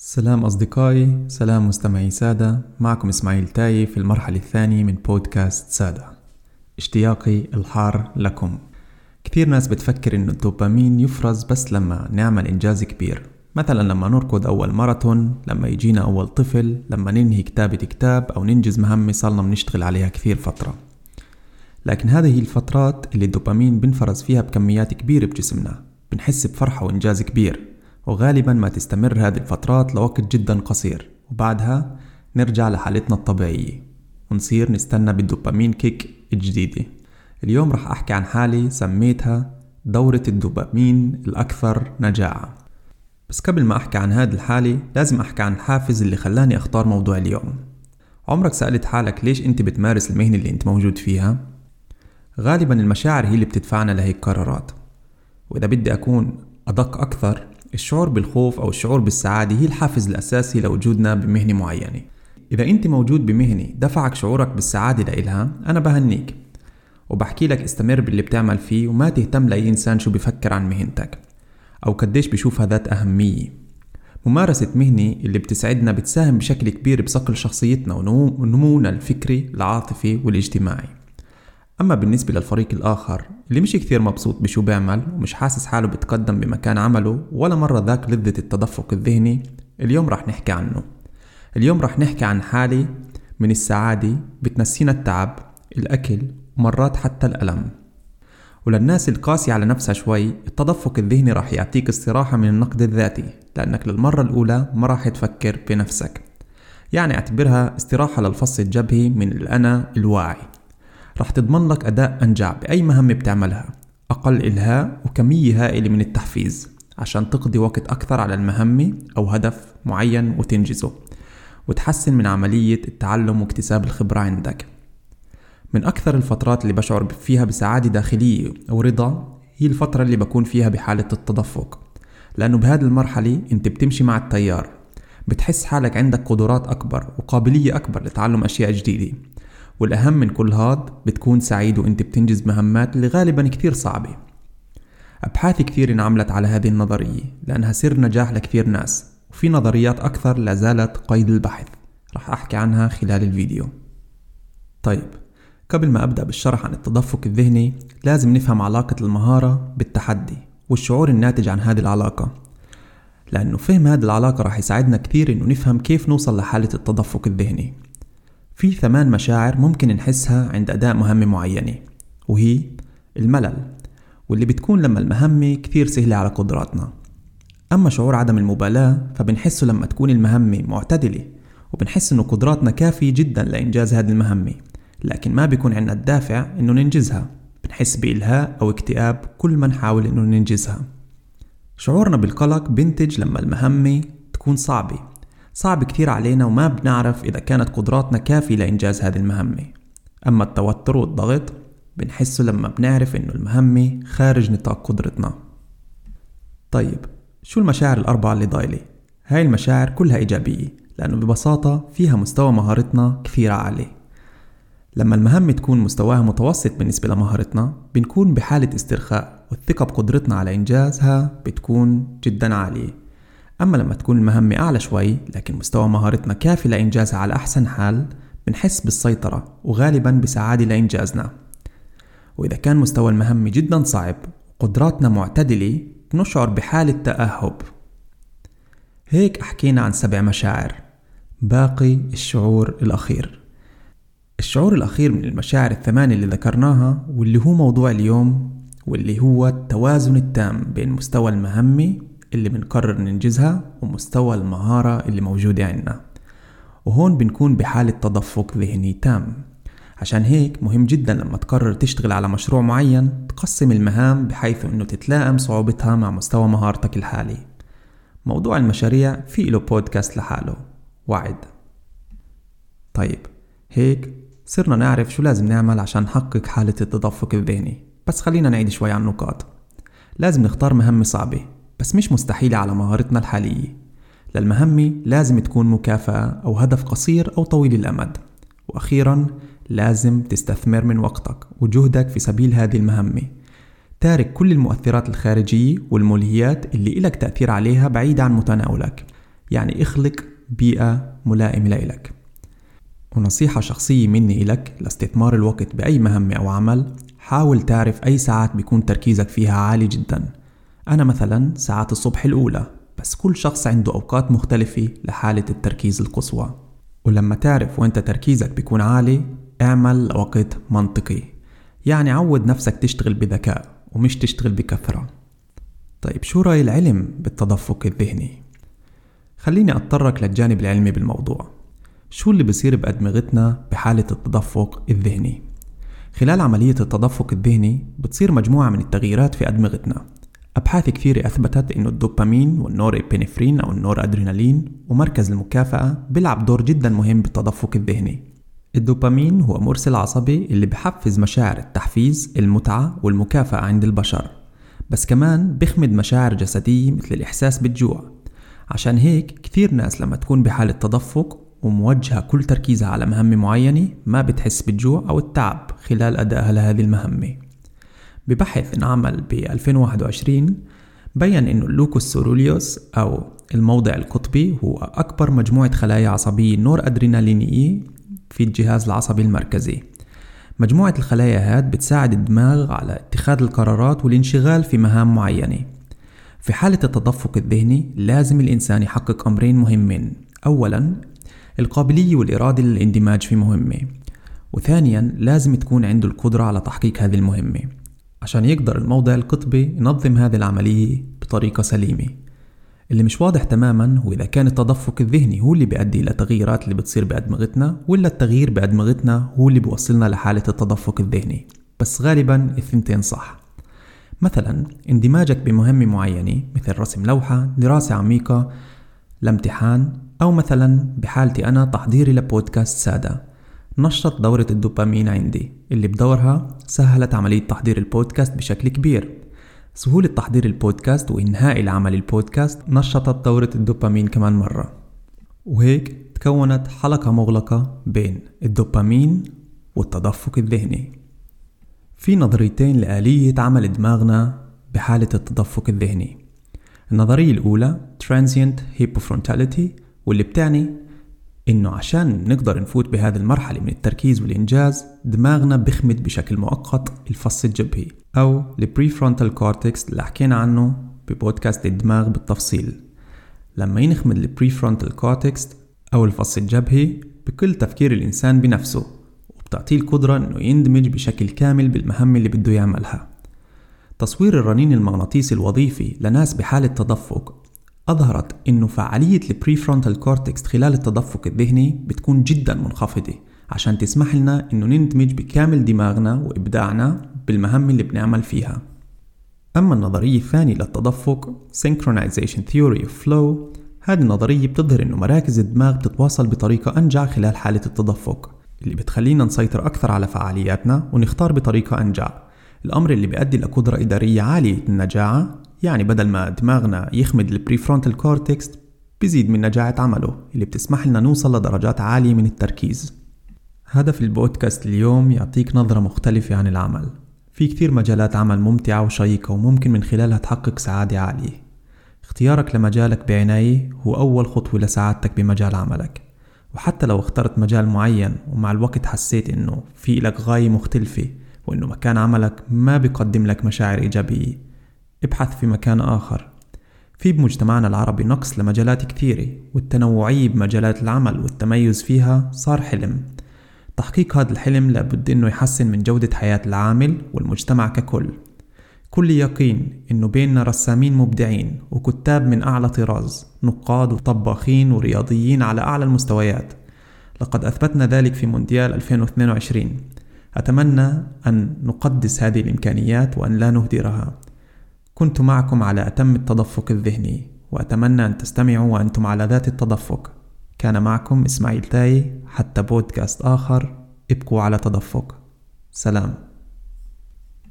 سلام أصدقائي سلام مستمعي سادة. معكم إسماعيل تاي في المرحلة الثانية من بودكاست سادة. اشتياقي الحار لكم. كثير ناس بتفكر إنه الدوبامين يفرز بس لما نعمل إنجاز كبير. مثلا لما نركض أول ماراثون لما يجينا أول طفل لما ننهي كتابة كتاب أو ننجز مهمة صارنا بنشتغل عليها كثير فترة. لكن هذه الفترات اللي الدوبامين بنفرز فيها بكميات كبيرة بجسمنا. بنحس بفرحة وإنجاز كبير. وغالبا ما تستمر هذه الفترات لوقت جدا قصير. وبعدها نرجع لحالتنا الطبيعية ونصير نستنى بالدوبامين كيك جديدة اليوم رح أحكي عن حالي سميتها دورة الدوبامين الأكثر نجاعة بس قبل ما أحكي عن هذه الحالة لازم أحكي عن الحافز اللي خلاني أختار موضوع اليوم. عمرك سألت حالك ليش أنت بتمارس المهنة اللي أنت موجود فيها؟ غالبا المشاعر هي اللي بتدفعنا لهيك قرارات. وإذا بدي أكون أدق أكثر الشعور بالخوف أو الشعور بالسعادة هي الحافز الأساسي لوجودنا بمهنة معينة. إذا أنت موجود بمهنة دفعك شعورك بالسعادة لإلها أنا بهنيك. وبحكي لك استمر باللي بتعمل فيه وما تهتم لأي إنسان شو بفكر عن مهنتك أو قديش بشوفها ذات أهمية. ممارسة مهنة اللي بتسعدنا بتساهم بشكل كبير بصقل شخصيتنا ونمونا الفكري العاطفي والاجتماعي. أما بالنسبة للفريق الآخر اللي مش كثير مبسوط بشو بيعمل ومش حاسس حاله بتقدم بمكان عمله ولا مرة ذاك لذة التدفق الذهني اليوم رح نحكي عنه. اليوم رح نحكي عن حالة من السعادة بتنسينا التعب الأكل ومرات حتى الألم. وللناس القاسية على نفسها شوي التدفق الذهني راح يعطيك استراحة من النقد الذاتي لأنك للمرة الأولى ما راح تفكر بنفسك. يعني اعتبرها استراحة للفص الجبهي من الأنا الواعي رح تضمن لك أداء أنجع بأي مهمة بتعملها. أقل إلهاء وكمية هائلة من التحفيز عشان تقضي وقت أكثر على المهمة أو هدف معين وتنجزه وتحسن من عملية التعلم واكتساب الخبرة عندك. من أكثر الفترات اللي بشعر فيها بسعادة داخلية ورضا هي الفترة اللي بكون فيها بحالة التدفق لأنه بهذه المرحلة أنت بتمشي مع التيار بتحس حالك عندك قدرات أكبر وقابلية أكبر لتعلم أشياء جديدة. والأهم من كل هاد بتكون سعيد وإنت بتنجز مهمات اللي غالبا كتير صعبة. أبحاث كثير انعملت على هذه النظرية لأنها سر نجاح لكثير ناس وفي نظريات أكثر لا زالت قيد البحث. رح أحكي عنها خلال الفيديو. طيب قبل ما أبدأ بالشرح عن التدفق الذهني لازم نفهم علاقة المهارة بالتحدي والشعور الناتج عن هذه العلاقة. لأنه فهم هذه العلاقة راح يساعدنا كثير إنه نفهم كيف نوصل لحالة التدفق الذهني. في ثمان مشاعر ممكن نحسها عند أداء مهمة معينة وهي الملل واللي بتكون لما المهمة كثير سهلة على قدراتنا. أما شعور عدم المبالاة فبنحسه لما تكون المهمة معتدلة وبنحس إنه قدراتنا كافية جدا لإنجاز هذه المهمة لكن ما بيكون عندنا الدافع إنه ننجزها. بنحس بإلهاء أو اكتئاب كل ما نحاول إنه ننجزها. شعورنا بالقلق بنتج لما المهمة تكون صعبة صعب كتير علينا وما بنعرف إذا كانت قدراتنا كافية لإنجاز هذه المهمة. أما التوتر والضغط بنحسه لما بنعرف إنه المهمة خارج نطاق قدرتنا. طيب شو المشاعر الأربعة اللي ضايلة؟ هاي المشاعر كلها إيجابية لأنه ببساطة فيها مستوى مهارتنا كثير عالي لما المهمة تكون مستواها متوسط بالنسبة لمهارتنا بنكون بحالة استرخاء والثقة بقدرتنا على إنجازها بتكون جدا عالية. أما لما تكون المهمة أعلى شوي لكن مستوى مهارتنا كافي لإنجازها على أحسن حال بنحس بالسيطرة وغالبا بسعادة لإنجازنا. وإذا كان مستوى المهمة جدا صعب وقدراتنا معتدلة بنشعر بحالة تأهب. هيك أحكينا عن سبع مشاعر. باقي الشعور الأخير. الشعور الأخير من المشاعر الثمانية اللي ذكرناها واللي هو موضوع اليوم واللي هو التوازن التام بين مستوى المهمة اللي بنقرر ننجزها ومستوى المهارة اللي موجودة عندنا. وهون بنكون بحالة تدفق ذهني تام. عشان هيك مهم جدا لما تقرر تشتغل على مشروع معين تقسم المهام بحيث إنه تتلائم صعوبتها مع مستوى مهارتك الحالي. موضوع المشاريع في له بودكاست لحاله. وعد طيب هيك صرنا نعرف شو لازم نعمل عشان نحقق حالة التدفق الذهني. بس خلينا نعيد شوي عن النقاط. لازم نختار مهمة صعبة. بس مش مستحيلة على مهارتنا الحالية. للمهمة لازم تكون مكافأة أو هدف قصير أو طويل الأمد. وأخيرا لازم تستثمر من وقتك وجهدك في سبيل هذه المهمة. تارك كل المؤثرات الخارجية والملهيات اللي إلك تأثير عليها بعيد عن متناولك. يعني اخلق بيئة ملائمة لإلك. ونصيحة شخصية مني إلك لاستثمار الوقت بأي مهمة أو عمل حاول تعرف أي ساعات بيكون تركيزك فيها عالي جدا. أنا مثلا ساعات الصبح الأولى بس كل شخص عنده أوقات مختلفة لحالة التركيز القصوى. ولما تعرف وانت تركيزك بيكون عالي اعمل وقت منطقي. يعني عود نفسك تشتغل بذكاء ومش تشتغل بكثرة. طيب شو رأي العلم بالتدفق الذهني؟ خليني أتطرق للجانب العلمي بالموضوع. شو اللي بصير بأدمغتنا بحالة التدفق الذهني؟ خلال عملية التدفق الذهني بتصير مجموعة من التغييرات في أدمغتنا أبحاث كثيرة أثبتت إنه الدوبامين والنور إبنفرين أو النور أدرينالين ومركز المكافأة بيلعب دور جدا مهم بالتدفق الذهني. الدوبامين هو مرسل عصبي اللي بحفز مشاعر التحفيز المتعة والمكافأة عند البشر. بس كمان بيخمد مشاعر جسدية مثل الإحساس بالجوع. عشان هيك كثير ناس لما تكون بحالة تدفق وموجهة كل تركيزها على مهمة معينة ما بتحس بالجوع أو التعب خلال أدائها لهذه المهمة. ببحث انعمل ب 2021 بين إنه ال locus coeruleus أو الموضع القطبي هو أكبر مجموعة خلايا عصبية نور أدرينالينية في الجهاز العصبي المركزي. مجموعة الخلايا هاد بتساعد الدماغ على اتخاذ القرارات والانشغال في مهام معينة. في حالة التدفق الذهني لازم الإنسان يحقق أمرين مهمين. أولا القابلية والإرادة للاندماج في مهمة. وثانيا لازم تكون عنده القدرة على تحقيق هذه المهمة. عشان يقدر الموضع القطبي ينظم هذه العملية بطريقة سليمة. اللي مش واضح تماما هو إذا كان التدفق الذهني هو اللي بيؤدي إلى تغييرات اللي بتصير بأدمغتنا ولا التغيير بأدمغتنا هو اللي بيوصلنا لحالة التدفق الذهني. بس غالبا الثنتين صح. مثلا اندماجك بمهمة معينة مثل رسم لوحة دراسة عميقة لامتحان أو مثلا بحالتي أنا تحضيري لبودكاست سادة. نشط دورة الدوبامين عندي اللي بدورها سهلت عملية تحضير البودكاست بشكل كبير. سهولة تحضير البودكاست وإنهاء العمل البودكاست نشطت دورة الدوبامين كمان مرة. وهيك تكونت حلقة مغلقة بين الدوبامين والتدفق الذهني. في نظريتين لآلية عمل دماغنا بحالة التدفق الذهني. النظرية الأولى Transient Hypofrontality واللي بتعني إنه عشان نقدر نفوت بهذه المرحلة من التركيز والإنجاز دماغنا بخمد بشكل مؤقت الفص الجبهي أو ال prefrontal cortex اللي حكينا عنه ببودكاست الدماغ بالتفصيل. لما ينخمد ال prefrontal cortex أو الفص الجبهي بقل تفكير الإنسان بنفسه وبتعطيه القدرة إنه يندمج بشكل كامل بالمهمة اللي بده يعملها. تصوير الرنين المغناطيسي الوظيفي لناس بحالة تدفق أظهرت إنه فعالية ال prefrontal cortex خلال التدفق الذهني بتكون جدا منخفضة عشان تسمح لنا إنه نندمج بكامل دماغنا وإبداعنا بالمهام اللي بنعمل فيها. أما النظرية الثانية للتدفق Synchronization Theory of Flow هذه النظرية بتظهر إنه مراكز الدماغ بتتواصل بطريقة أنجع خلال حالة التدفق اللي بتخلينا نسيطر أكثر على فعالياتنا ونختار بطريقة أنجع. الأمر اللي بيؤدي لقدرة إدارية عالية النجاعة يعني بدل ما دماغنا يخمد ال prefrontal cortex بيزيد من نجاعة عمله اللي بتسمح لنا نوصل لدرجات عالية من التركيز. هدف البودكاست اليوم يعطيك نظرة مختلفة عن العمل. في كثير مجالات عمل ممتعة وشيقة وممكن من خلالها تحقق سعادة عالية. اختيارك لمجالك بعناية هو أول خطوة لسعادتك بمجال عملك. وحتى لو اخترت مجال معين ومع الوقت حسيت إنه في لك غاية مختلفة وإنه مكان عملك ما بيقدم لك مشاعر إيجابية ابحث في مكان آخر. في بمجتمعنا العربي نقص لمجالات كثيرة والتنوعية بمجالات العمل والتميز فيها صار حلم. تحقيق هذا الحلم لابد إنه يحسن من جودة حياة العامل والمجتمع ككل. كل يقين إنه بيننا رسامين مبدعين وكتاب من أعلى طراز نقاد وطباخين ورياضيين على أعلى المستويات. لقد أثبتنا ذلك في مونديال 2022 أتمنى أن نقدس هذه الإمكانيات وأن لا نهدرها. كنت معكم على أتم التدفق الذهني وأتمنى أن تستمعوا وأنتم على ذات التدفق. كان معكم إسماعيل تاي حتى بودكاست آخر ابقوا على تدفق. سلام.